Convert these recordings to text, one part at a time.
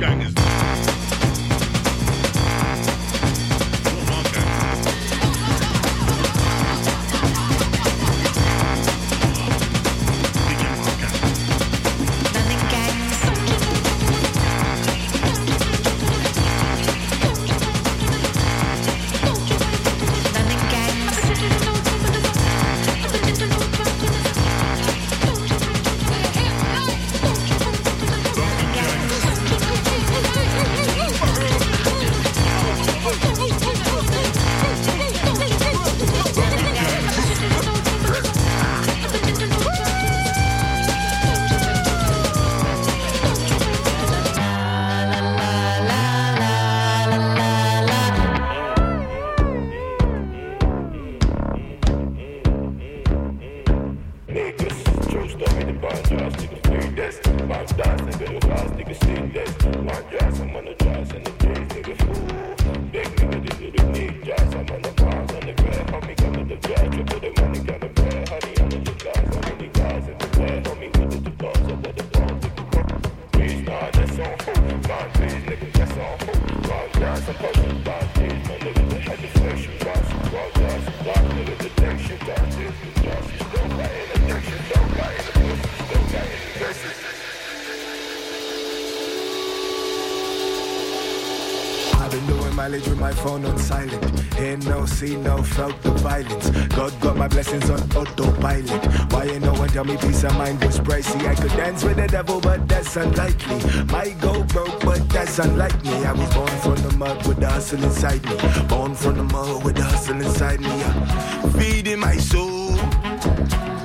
phone Hear no, see no, felt the violence. God got my blessings on autopilot. Why ain't no one tell me peace of mind was pricey? I could dance with the devil, but that's unlikely. Might go broke, but that's unlike me. I was born from the mud with the hustle inside me. Born from the mud with the hustle inside me. Uh, feeding my soul.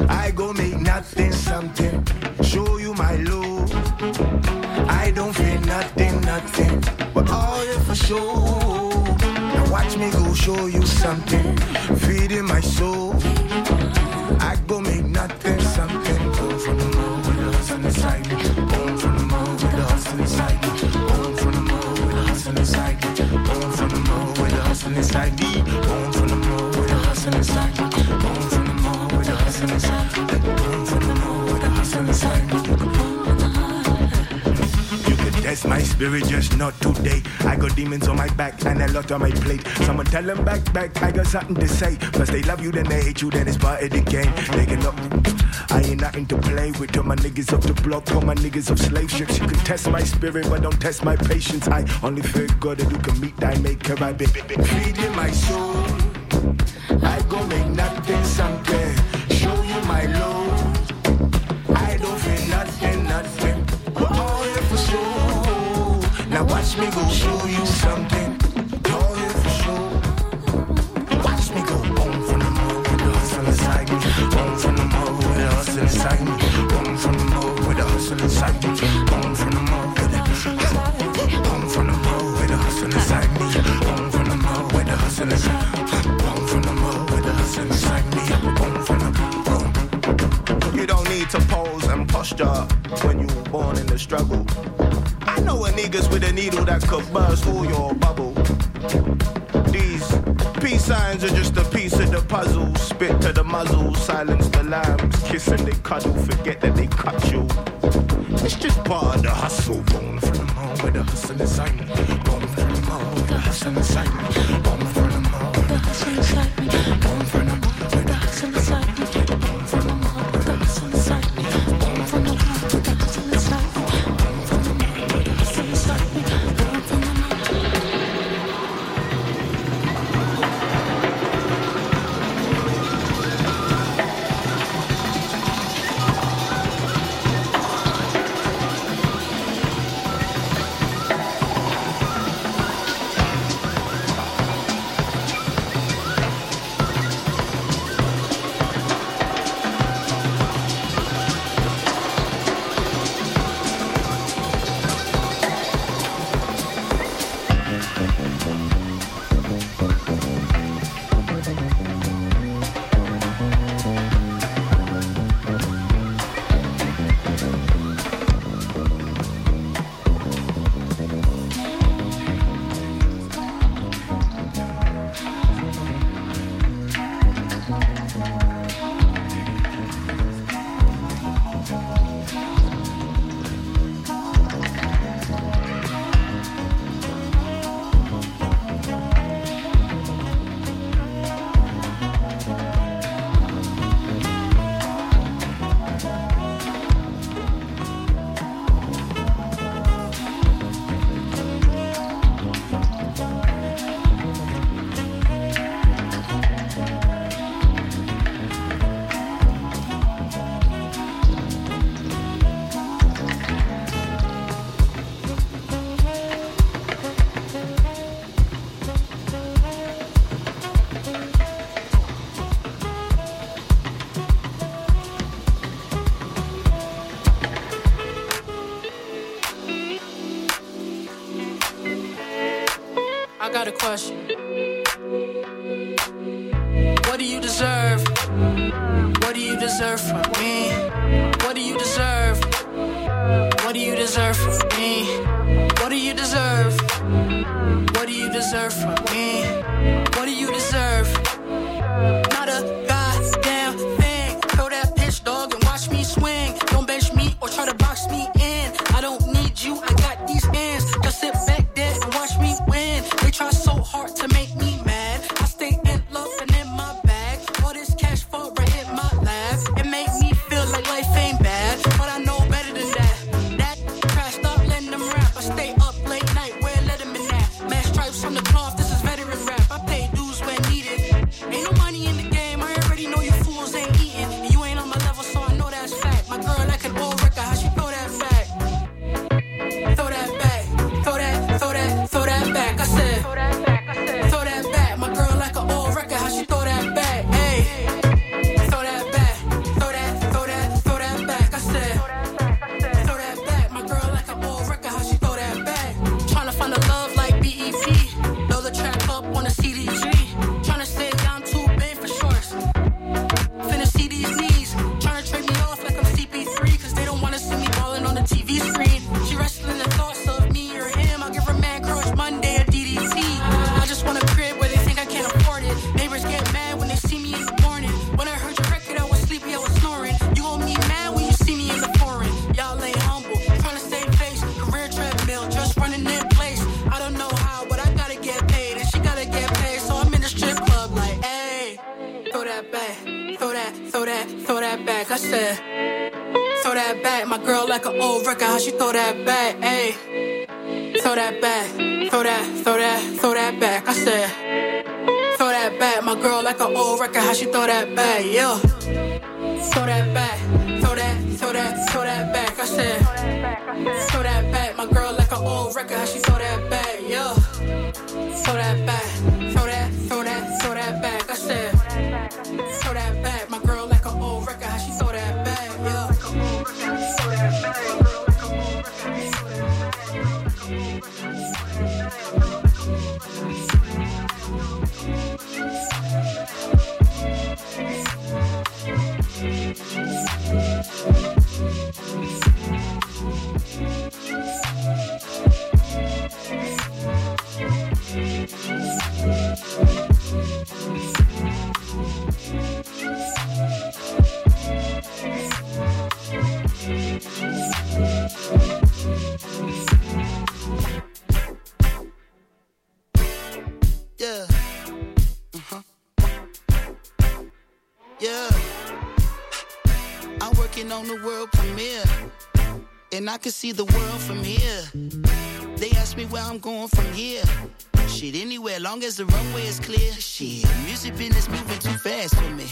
I go make nothing something. Show you my love. I don't fear nothing, nothing. But all it for sure. Me go show you something, feeding my soul. spirit, just not today. I got demons on my back and a lot on my plate. Someone tell them back, back, I got something to say. Cause they love you, then they hate you, then it's part of the game. They can up. I ain't nothing to play with. Tell my niggas off the block, call my niggas off slave ships. You can test my spirit, but don't test my patience. I only fear God that you can meet thy maker. I've been feeding my soul. nigga, will you kiss and they cuddle, forget that they cut you. It's just part of the hustle. Born for the moment, the hustle is I'm. Born for the moment, the hustle is I'm. Born for the moment, the hustle is I'm. Born for the moment, the hustle is I'm. Said, throw that back. My girl like an old record, how she throw that back, ayy. Throw that back, throw that, throw that, throw that back. I said, throw that back. My girl like an old record, how she throw that back, yeah. Throw that back, throw that, throw that, throw that back. I said, throw that back. My girl like an old record, how she throw that back, yeah. Throw that back, throw that, I can see the world from here. They ask me where I'm going from here. Shit, anywhere, long as the runway is clear. Shit, music business moving too fast for me.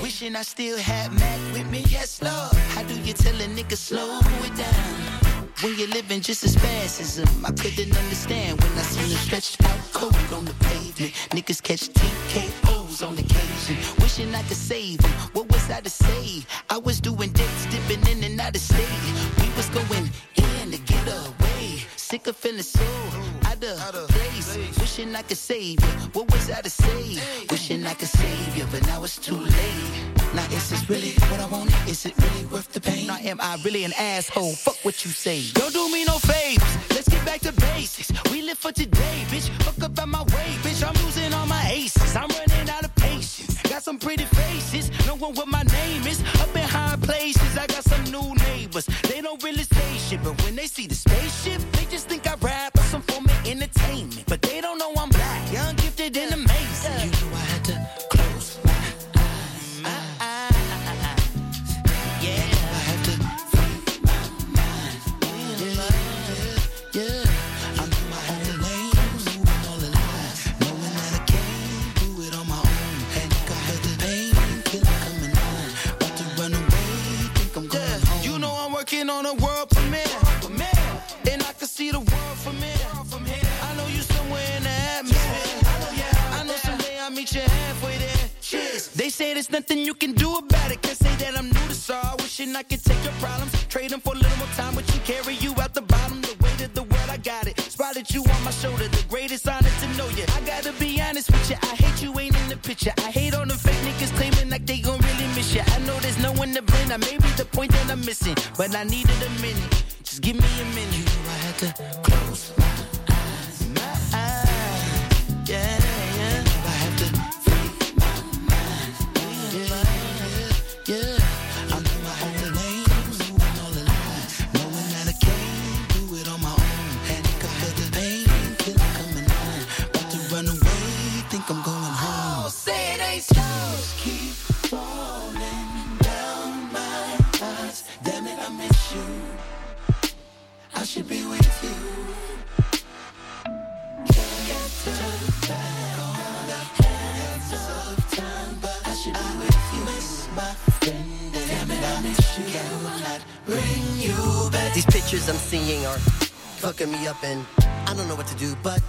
Wishing I still had Mac with me. Yes, Lord. How do you tell a nigga slow it down? When you're living just as fast as them, I couldn't understand when I seen them stretched out cold on the pavement. Niggas catch TKOs on occasion, wishing I could save them. What was I to say? I was doing dates, dipping in and out of state. Was going in to get away. Sick of feeling so out of place. Wishing I could save you. What was I to say? Wishing I could save you, but now it's too late. Now is this really what I wanted? Is it really worth the pain? Now am I really an asshole? Fuck what you say. Don't do me no favors. Let's get back to basics. We live for today, bitch. Fuck up out my way, bitch. I'm losing all my aces. I'm running out of patience. Got some pretty faces. No one what my name is. Up in high places. I got some new They don't really say shit, but when they see the spaceship, they just think I rap or some form of entertainment. But they don't know I'm working on a world premiere, and I can see the world from here. I know you somewhere in the atmosphere. I know someday I'll meet you halfway there. They say there's nothing you can do about it. Can't say that I'm new to sorrow. Wishing I could take your problems, trade them for a little more time, but you carry you out the bottom. The weight of the world, I got it. Spotted you on my shoulder, the greatest honor to know you. I gotta be honest with you, I hate you ain't in the picture. I hate all the fake niggas claiming like they there's no one. I may be the point that I'm missing, but I needed a minute. Just give me a minute. You know I had to close my eyes, my eyes. Yeah. Pictures I'm seeing are fucking me up, and I don't know what to do but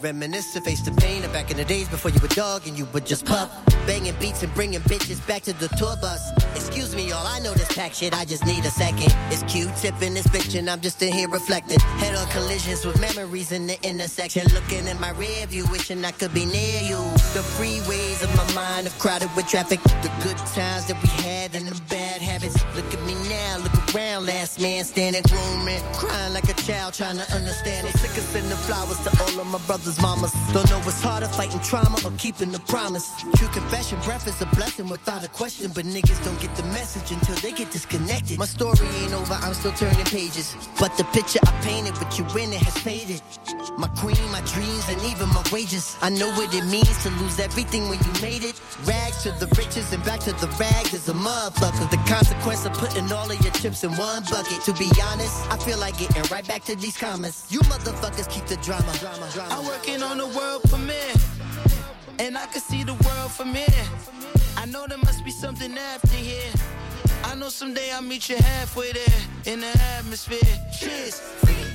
reminisce to face the pain of back in the days before you were dog and you would just pup. Banging beats and bringing bitches back to the tour bus. Excuse me, y'all, I know this pack shit, I just need a second. It's Q-tip in this bitch, and I'm just in here reflecting. Head on collisions with memories in the intersection. Looking in my rear view, wishing I could be near you. The freeways of my mind are crowded with traffic. The good times that we had and the bad habits. Look at me around, last man standing, grooming, crying like a child, trying to understand it. Sick of sending flowers to all of my brothers' mamas. Don't know what's harder, fighting trauma or keeping the promise. True confession, breath is a blessing without a question, but niggas don't get the message until they get disconnected. My story ain't over, I'm still turning pages. But the picture I painted with you in it has faded. My queen, my dreams, and even my wages. I know what it means to lose everything when you made it. Rags to the riches and back to the rags is a motherfucker. The consequence of putting all of your chips in one bucket. To be honest, I feel like getting right back to these comments. You motherfuckers keep the drama. drama. I'm working on the world premiere, and I can see the world from here. I know there must be something after here. I know someday I'll meet you halfway there in the atmosphere. Cheers.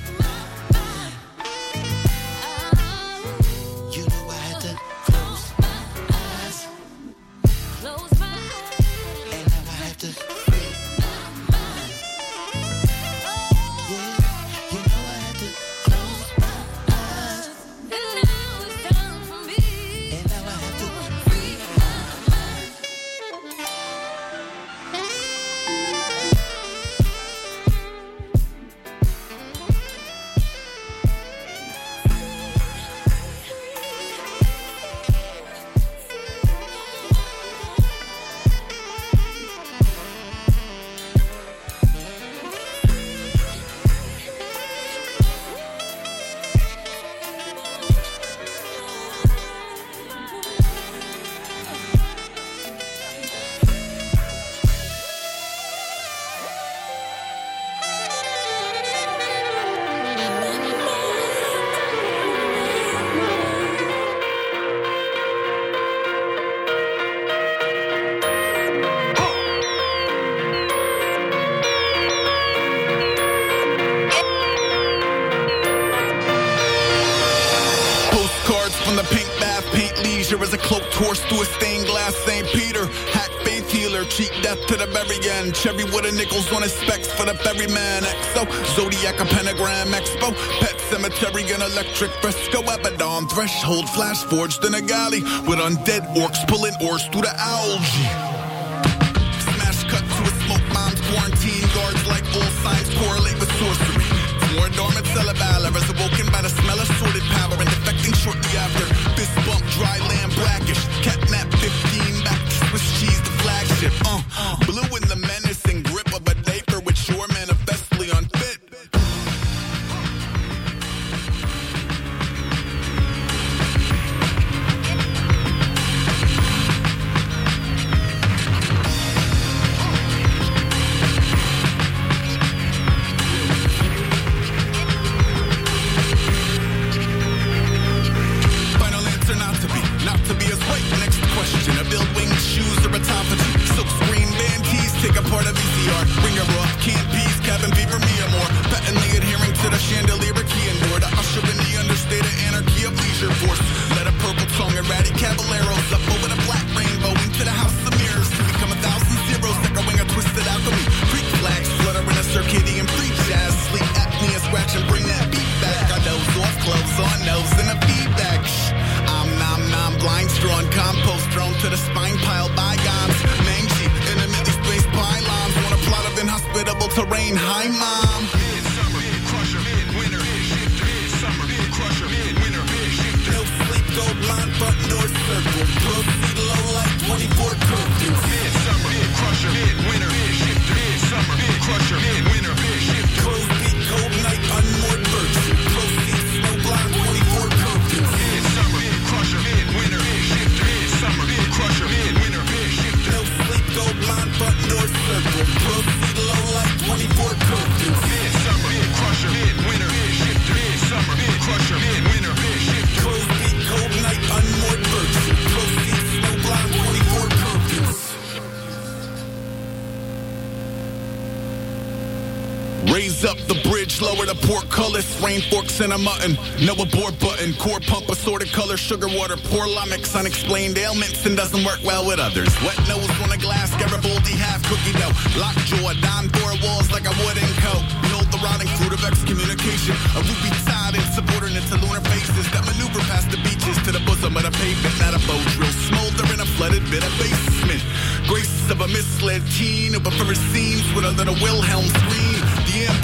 The ferryman. XO, Zodiac, a pentagram expo. Pet cemetery and electric fresco. Abaddon threshold, flash forged in a galley. With undead orcs pulling oars through the algae. Portcullis, rain forks and a mutton. No abort button, core pump assorted color, sugar water, pour mix, unexplained ailments and doesn't work well with others. Wet nose on a glass, Garibaldi half cookie dough. Lockjaw, down four walls like a wooden coat. Behold the rotting fruit of excommunication. A ruby tide and subordinate to lunar faces that maneuver past the beaches to the bosom of the pavement. Not a bow drill, smolder in a flooded bit of basement. Grace of a misled teen who prefers scenes with a little Wilhelm scream.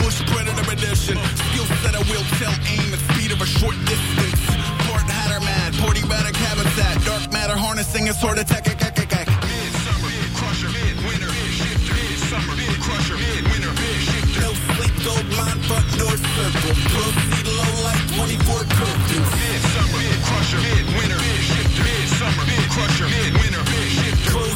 Ambush predator edition. Skill set I will tell aim at speed of a short distance. Port Hatter mad, porty radic habitat. Dark matter harnessing a sort of tech. Midsummer, crusher, winter, shifter, midsummer, crusher, winter, shifter. No sleep, 24 curfew. Midsummer, crusher, winter, mid winter, mid shifter.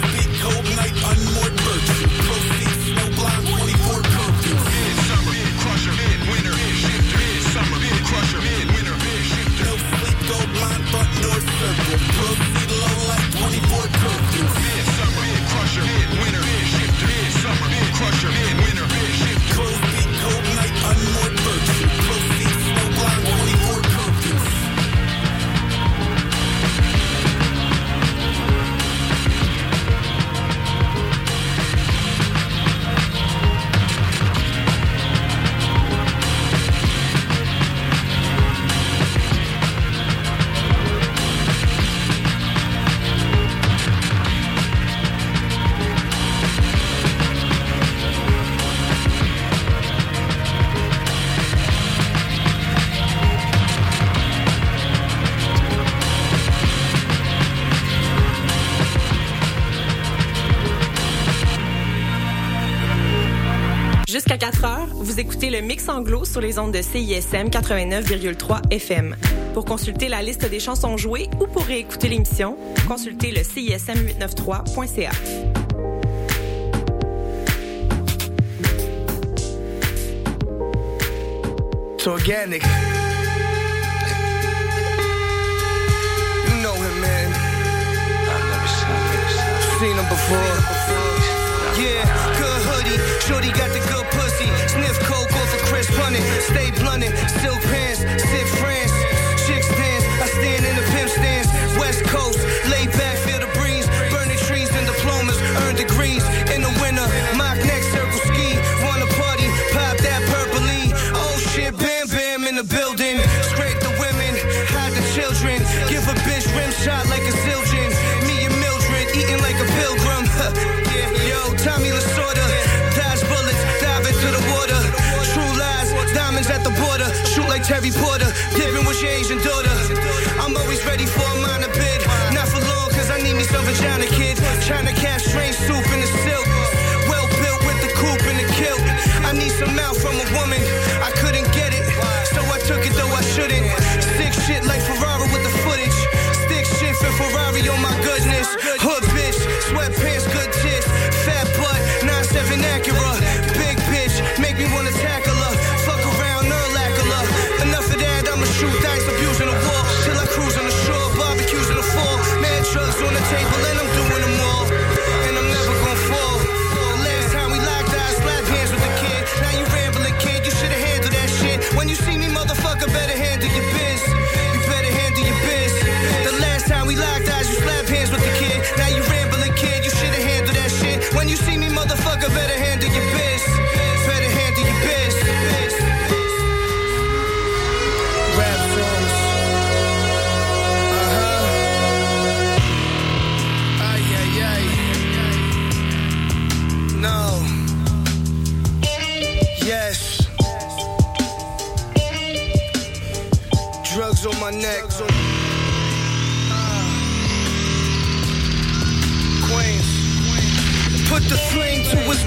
Écoutez le mix anglo sur les ondes de CISM 89,3 FM. Pour consulter la liste des chansons jouées ou pour réécouter l'émission, consultez le CISM893.ca. It's organic. You know him, man. Seen him before. Yeah, good hoodie. Shorty got the good pussy. Sniff coke Stay blunted. Silk pants. Sit France. Chicks dance. I stand in Terry Porter.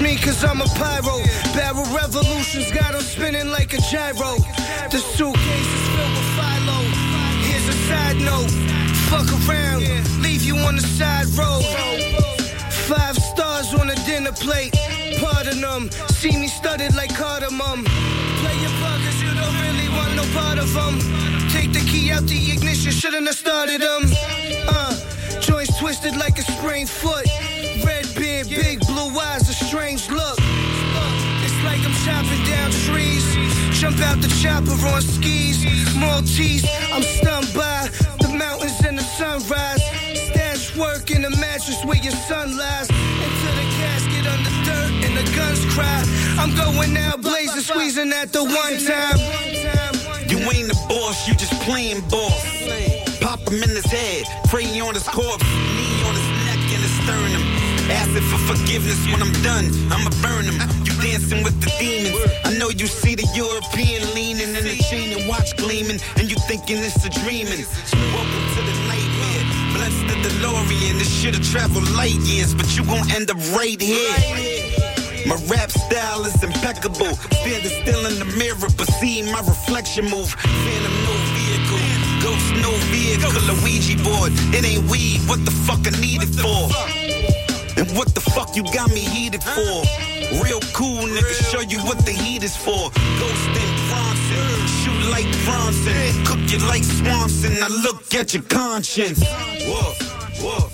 Me, cause I'm a pyro. Barrel revolutions got got 'em spinning like a gyro. The suitcase is filled with philo. Here's a side note. Fuck around, leave you on the side road. Five stars on a dinner plate. Pardon them, see me studded like cardamom. Play your cause you don't really want no part of them. Take the key out the ignition, shouldn't have started them. Uh, joints twisted like a sprained foot. Beard, big blue eyes, a strange look. It's like I'm chopping down trees. Jump out the chopper on skis. Maltese, I'm stunned by the mountains and the sunrise. Stash work in the mattress where your son lies. Into the casket under dirt and the guns cry. I'm going out blazing, squeezing at the one time. You ain't the boss, you just playing boss. Pop him in his head, pray on his corpse, Asking for forgiveness when I'm done, I'ma burn them. You dancing with the demons. I know you see the European leaning in the chain and watch gleaming, and you thinking it's a dreaming. Welcome to the nightmare. Blessed the DeLorean. This shit'll travel light years, but you gon' end up right here. My rap style is impeccable. Standing still in the mirror, but see my reflection move. Phantom no vehicle, ghost no vehicle. Ouija board, it ain't weed. What the fuck I need it for? What the fuck you got me heated for? Real cool nigga, show you what the heat is for. Ghost in Bronson, shoot like Bronson, cook you like Swanson. I look at your conscience. Whoa, whoa.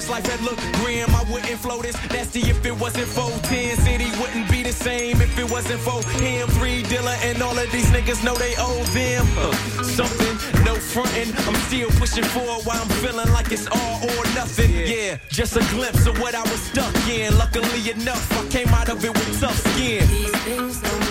So much that it's life that looked grim. I wouldn't flow this nasty if it wasn't for 10. City wouldn't be the same if it wasn't for him. Three dealer and all of these niggas know they owe them uh, something. No frontin', I'm still pushing forward while I'm feeling like it's all or nothing. Yeah, just a glimpse of what I was stuck in. Luckily enough, I came out of it with tough skin.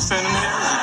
standing there.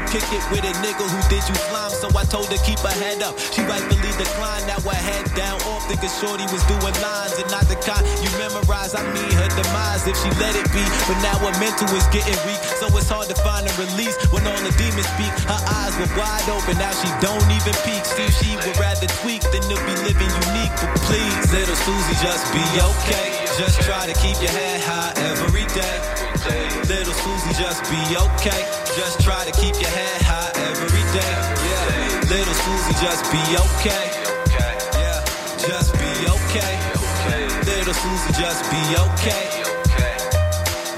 you kick it with a nigga who did you slime? So I told her keep her head up. She rightfully declined. Now her head down off, thinking shorty was doing lines and not the kind you memorize. I mean her demise if she let it be. But now her mental is getting weak, so it's hard to find a release when all the demons speak. Her eyes were wide open, now she don't even peek. See, she would rather tweak than to be living unique. But please, little Susie, just be okay. Just try to keep your head high every day. Little Susie, just be okay. Just try to keep your head high every day. Yeah. Little Susie, just be okay. Yeah. Just be okay. Little Susie, just be okay.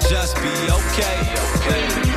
Just be okay. Okay.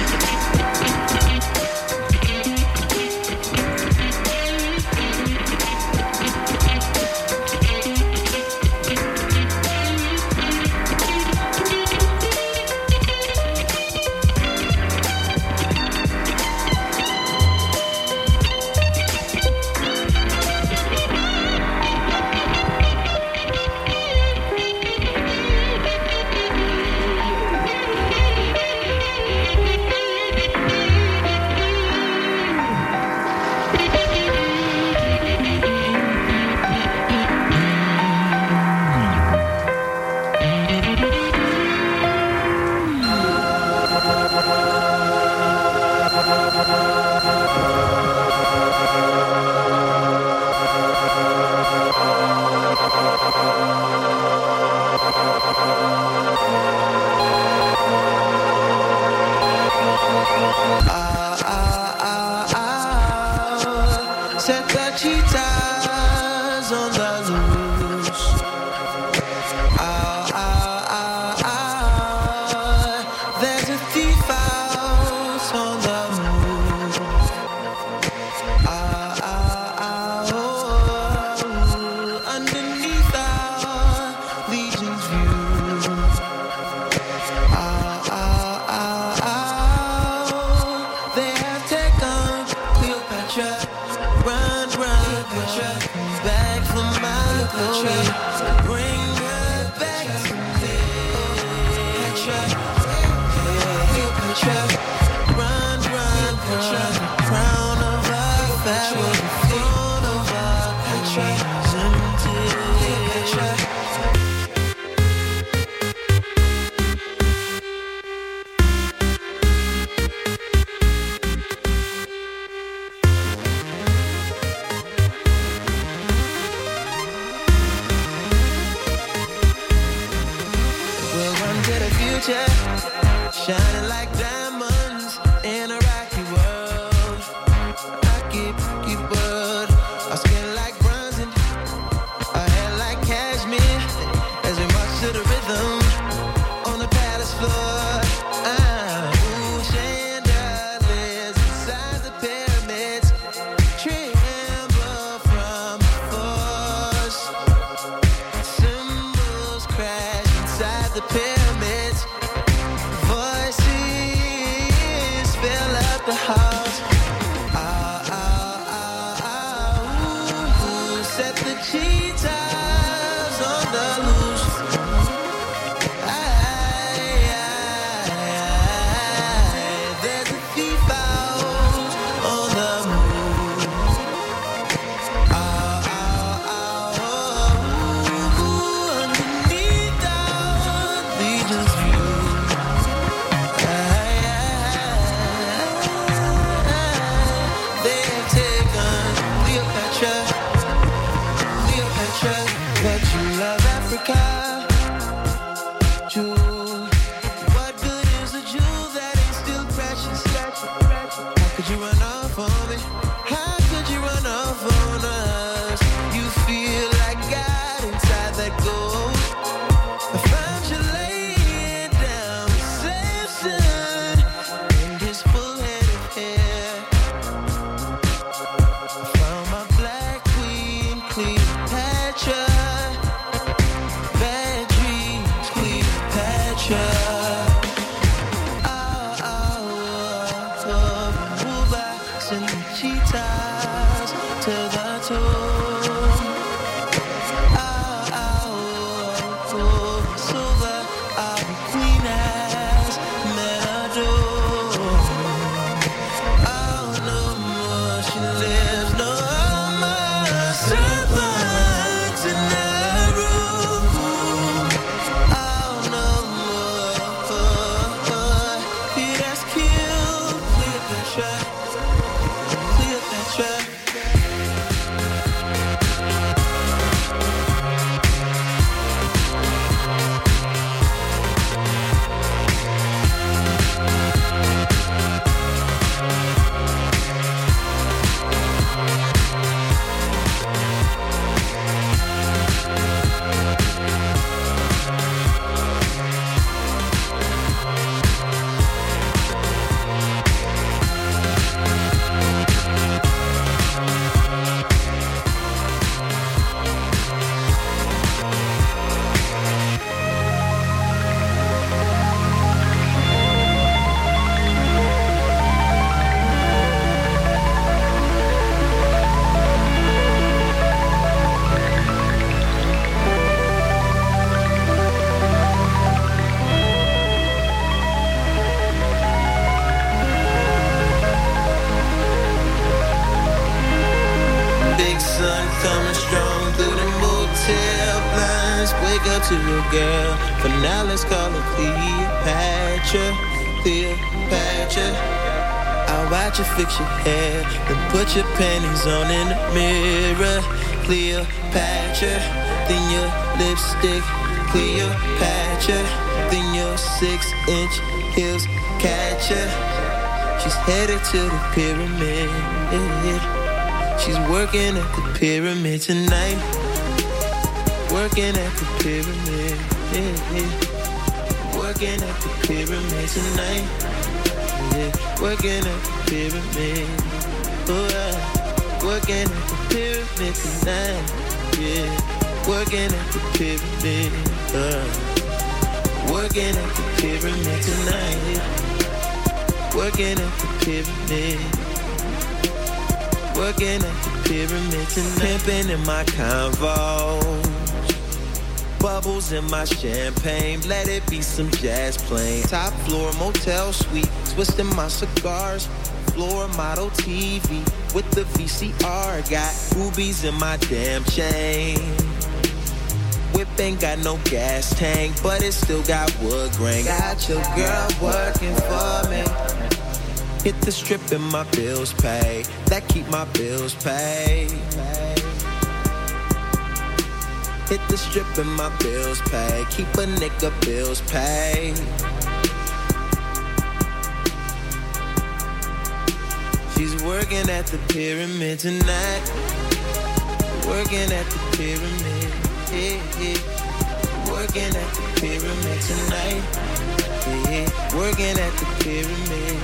Champagne, let it be some jazz playing. Top floor motel suite, twisting my cigars. Floor model TV with the VCR. Got rubies in my damn chain. Whip ain't got no gas tank, but it still got wood grain. Got your girl working for me. Hit the strip and my bills pay. That keep my bills paid. Hit the strip and my bills pay. Keep a nigga bills paid. She's working at the pyramid tonight. Working at the pyramid. Yeah, yeah. Working at the pyramid tonight. Yeah. Working at the pyramid.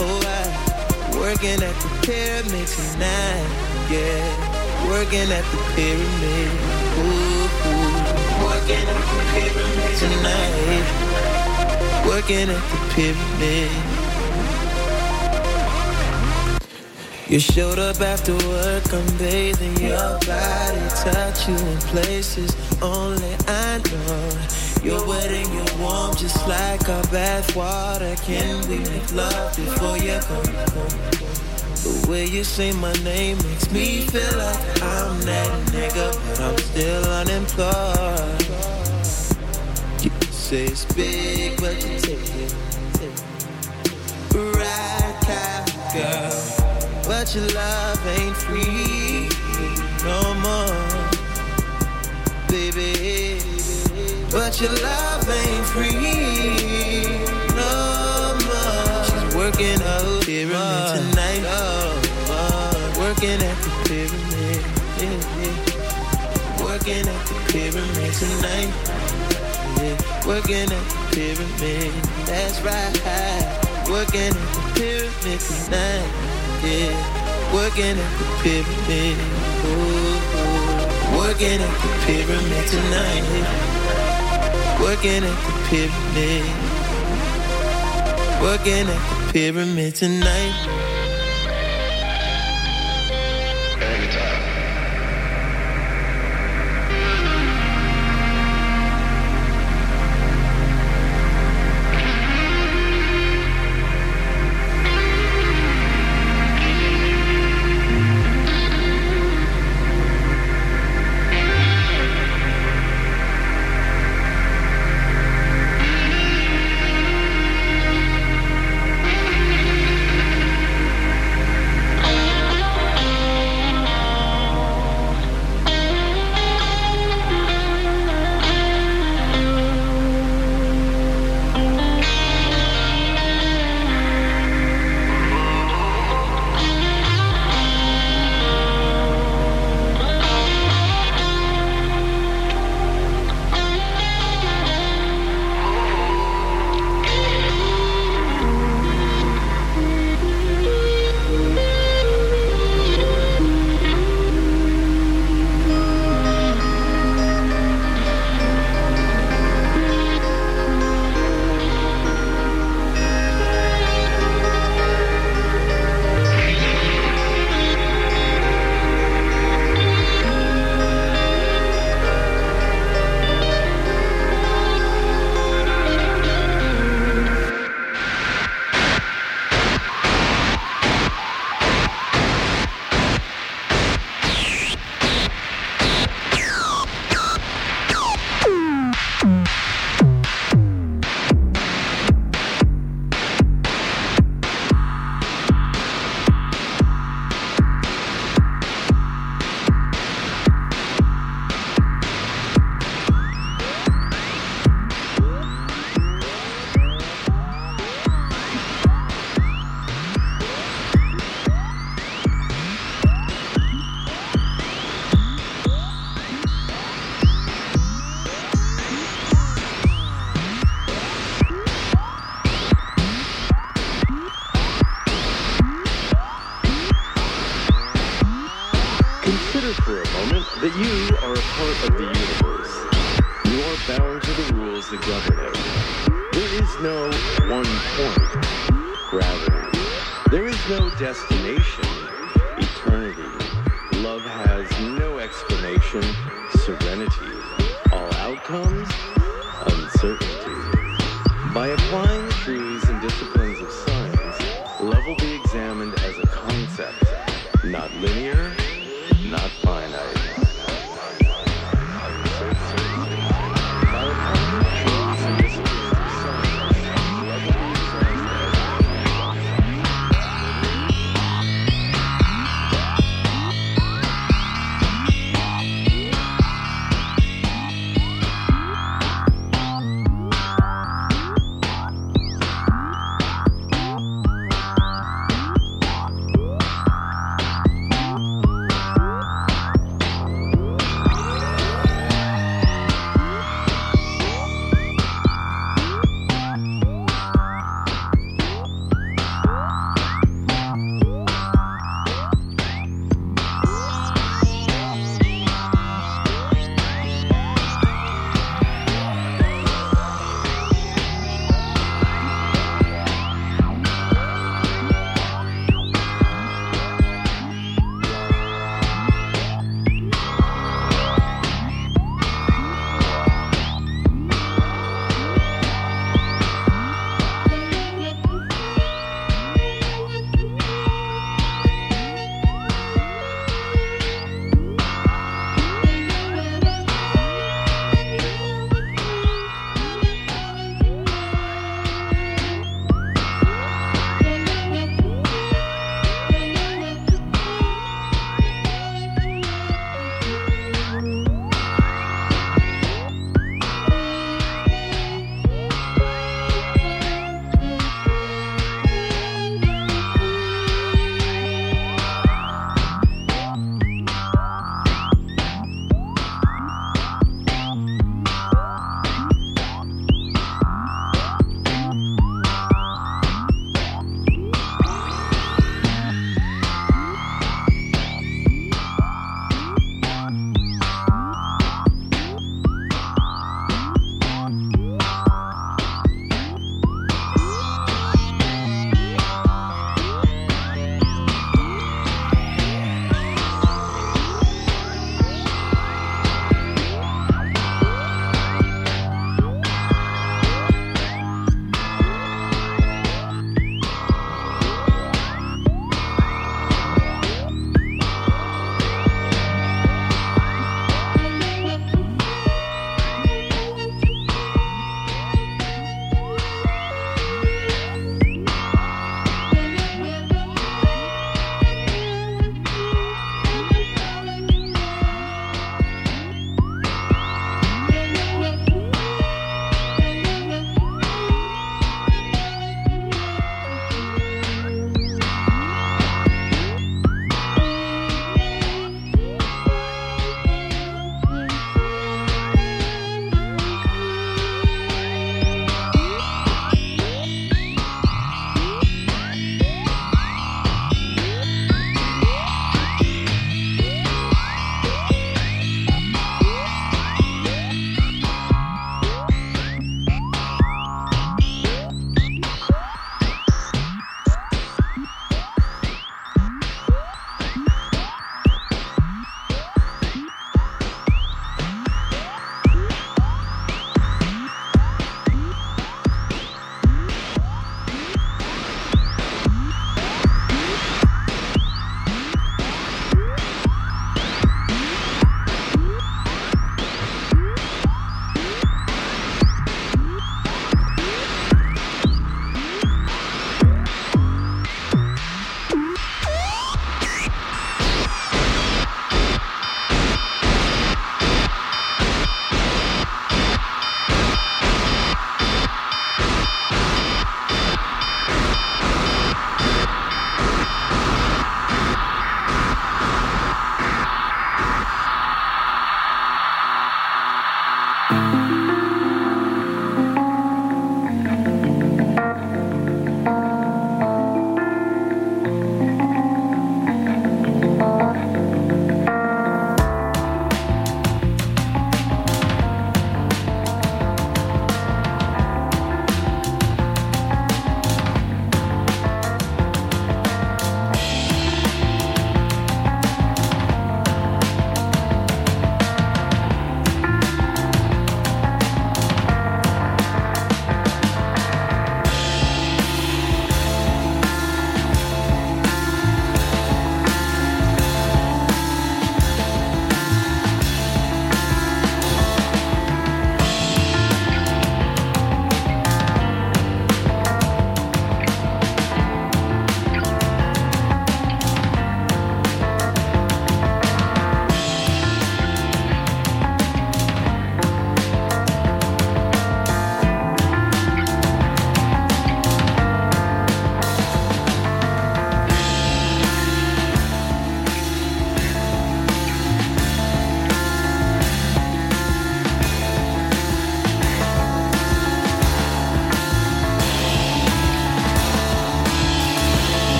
Oh, I working at the pyramid tonight. Yeah, working at the pyramid. Ooh, ooh. working at the pyramid tonight. Working at the pyramid. You showed up after work, I'm bathing your body, touch you in places only I know. You're wet and you're warm, just like our bath water. Can we make love before you go? The way you say my name makes me feel like I'm that nigga, but I'm still unemployed. You say it's big, but you take it. Right, kind girl. But your love ain't free no more, baby. But your love ain't free no more. She's working the pyramid tonight. Working at the pyramid. Yeah, yeah. Working at the pyramid tonight. Yeah. Working at the pyramid. That's right. Working at the pyramid tonight. Yeah. Working at the pyramid. Ooh. Working at the pyramid tonight. Working at the pyramid. Working at the pyramid tonight. That you are a part of the universe. You are bound to the rules that govern it. There is no one point, gravity. There is no destination, eternity. Love has no explanation, serenity. All outcomes, uncertainty. By applying the truths and disciplines of science, love will be examined as a concept, not linear, not finite.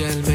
que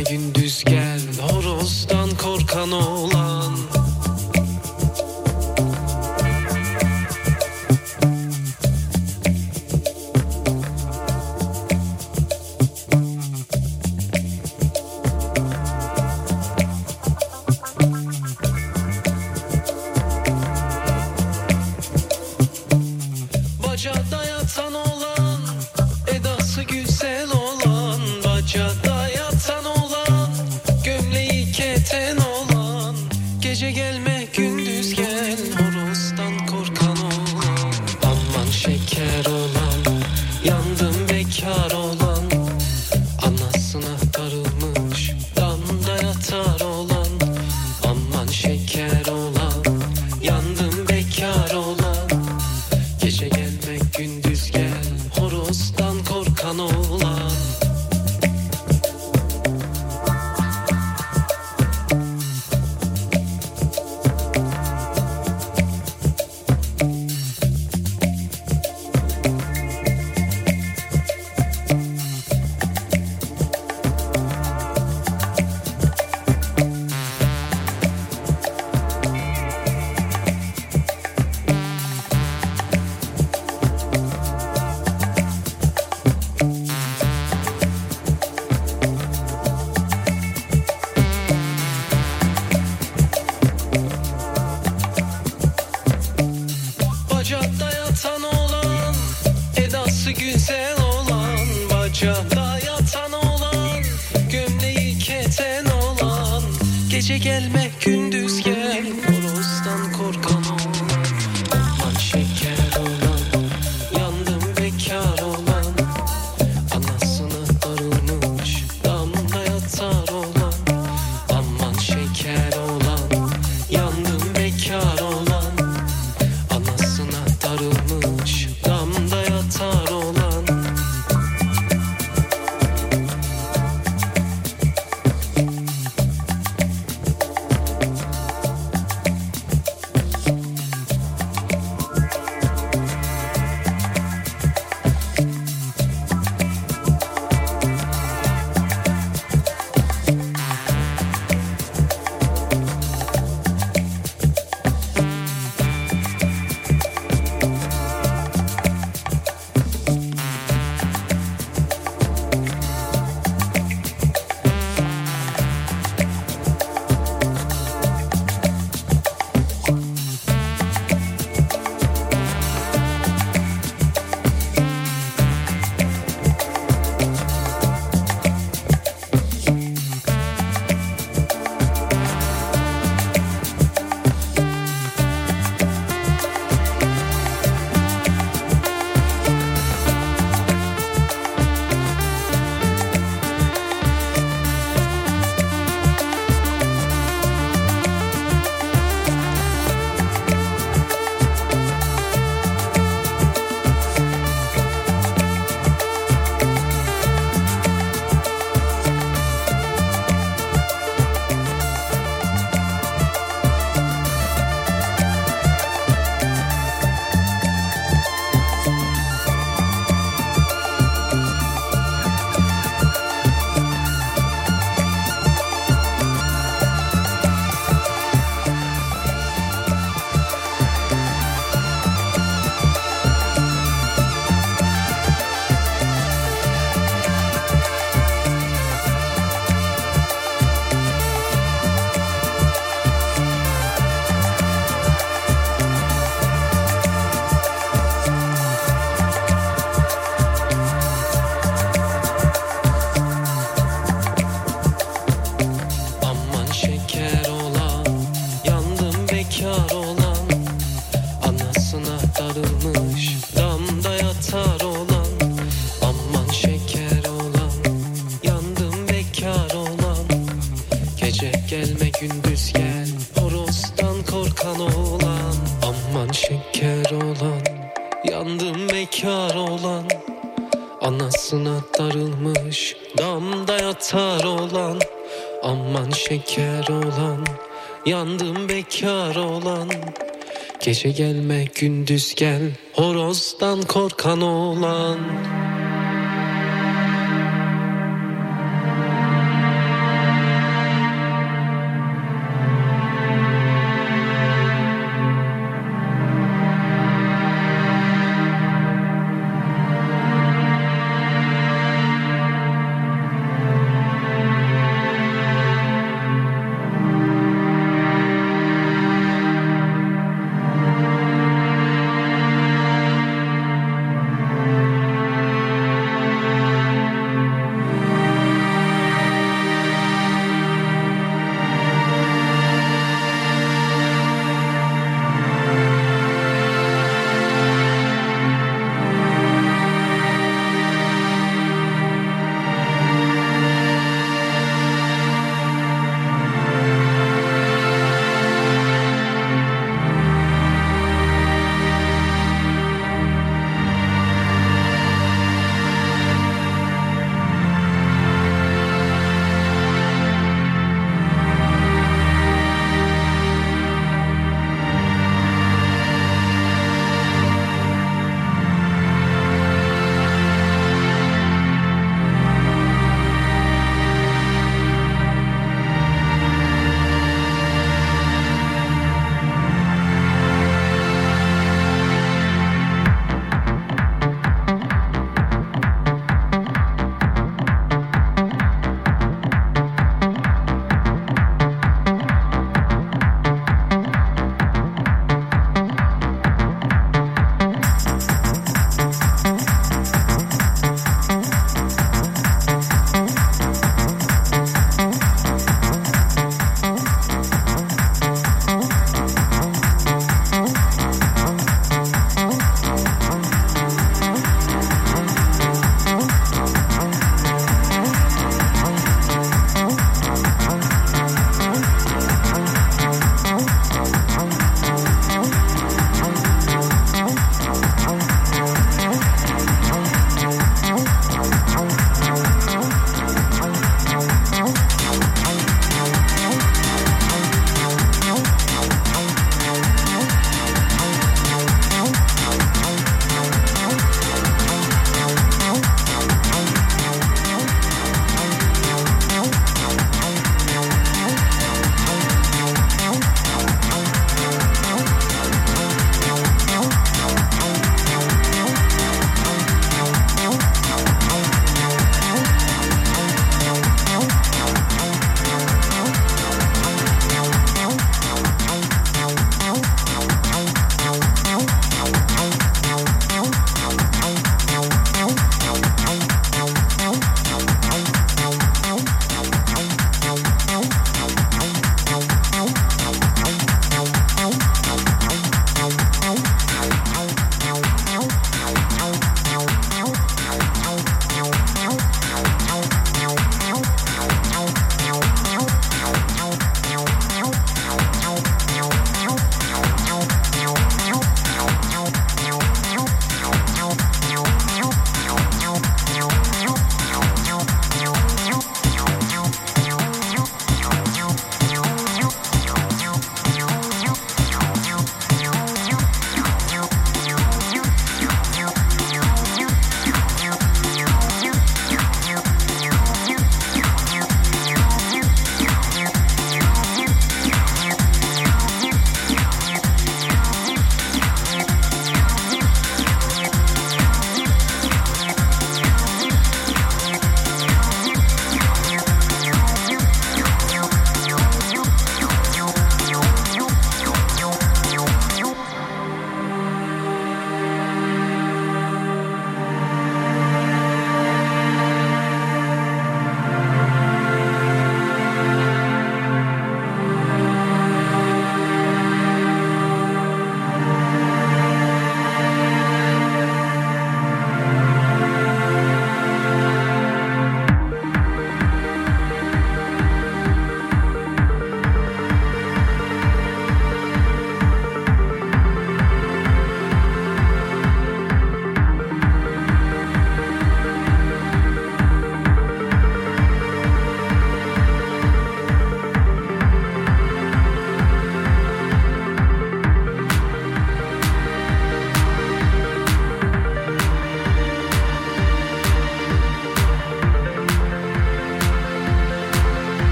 Gece gelme gündüz gel. Horozdan korkan olan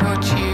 What you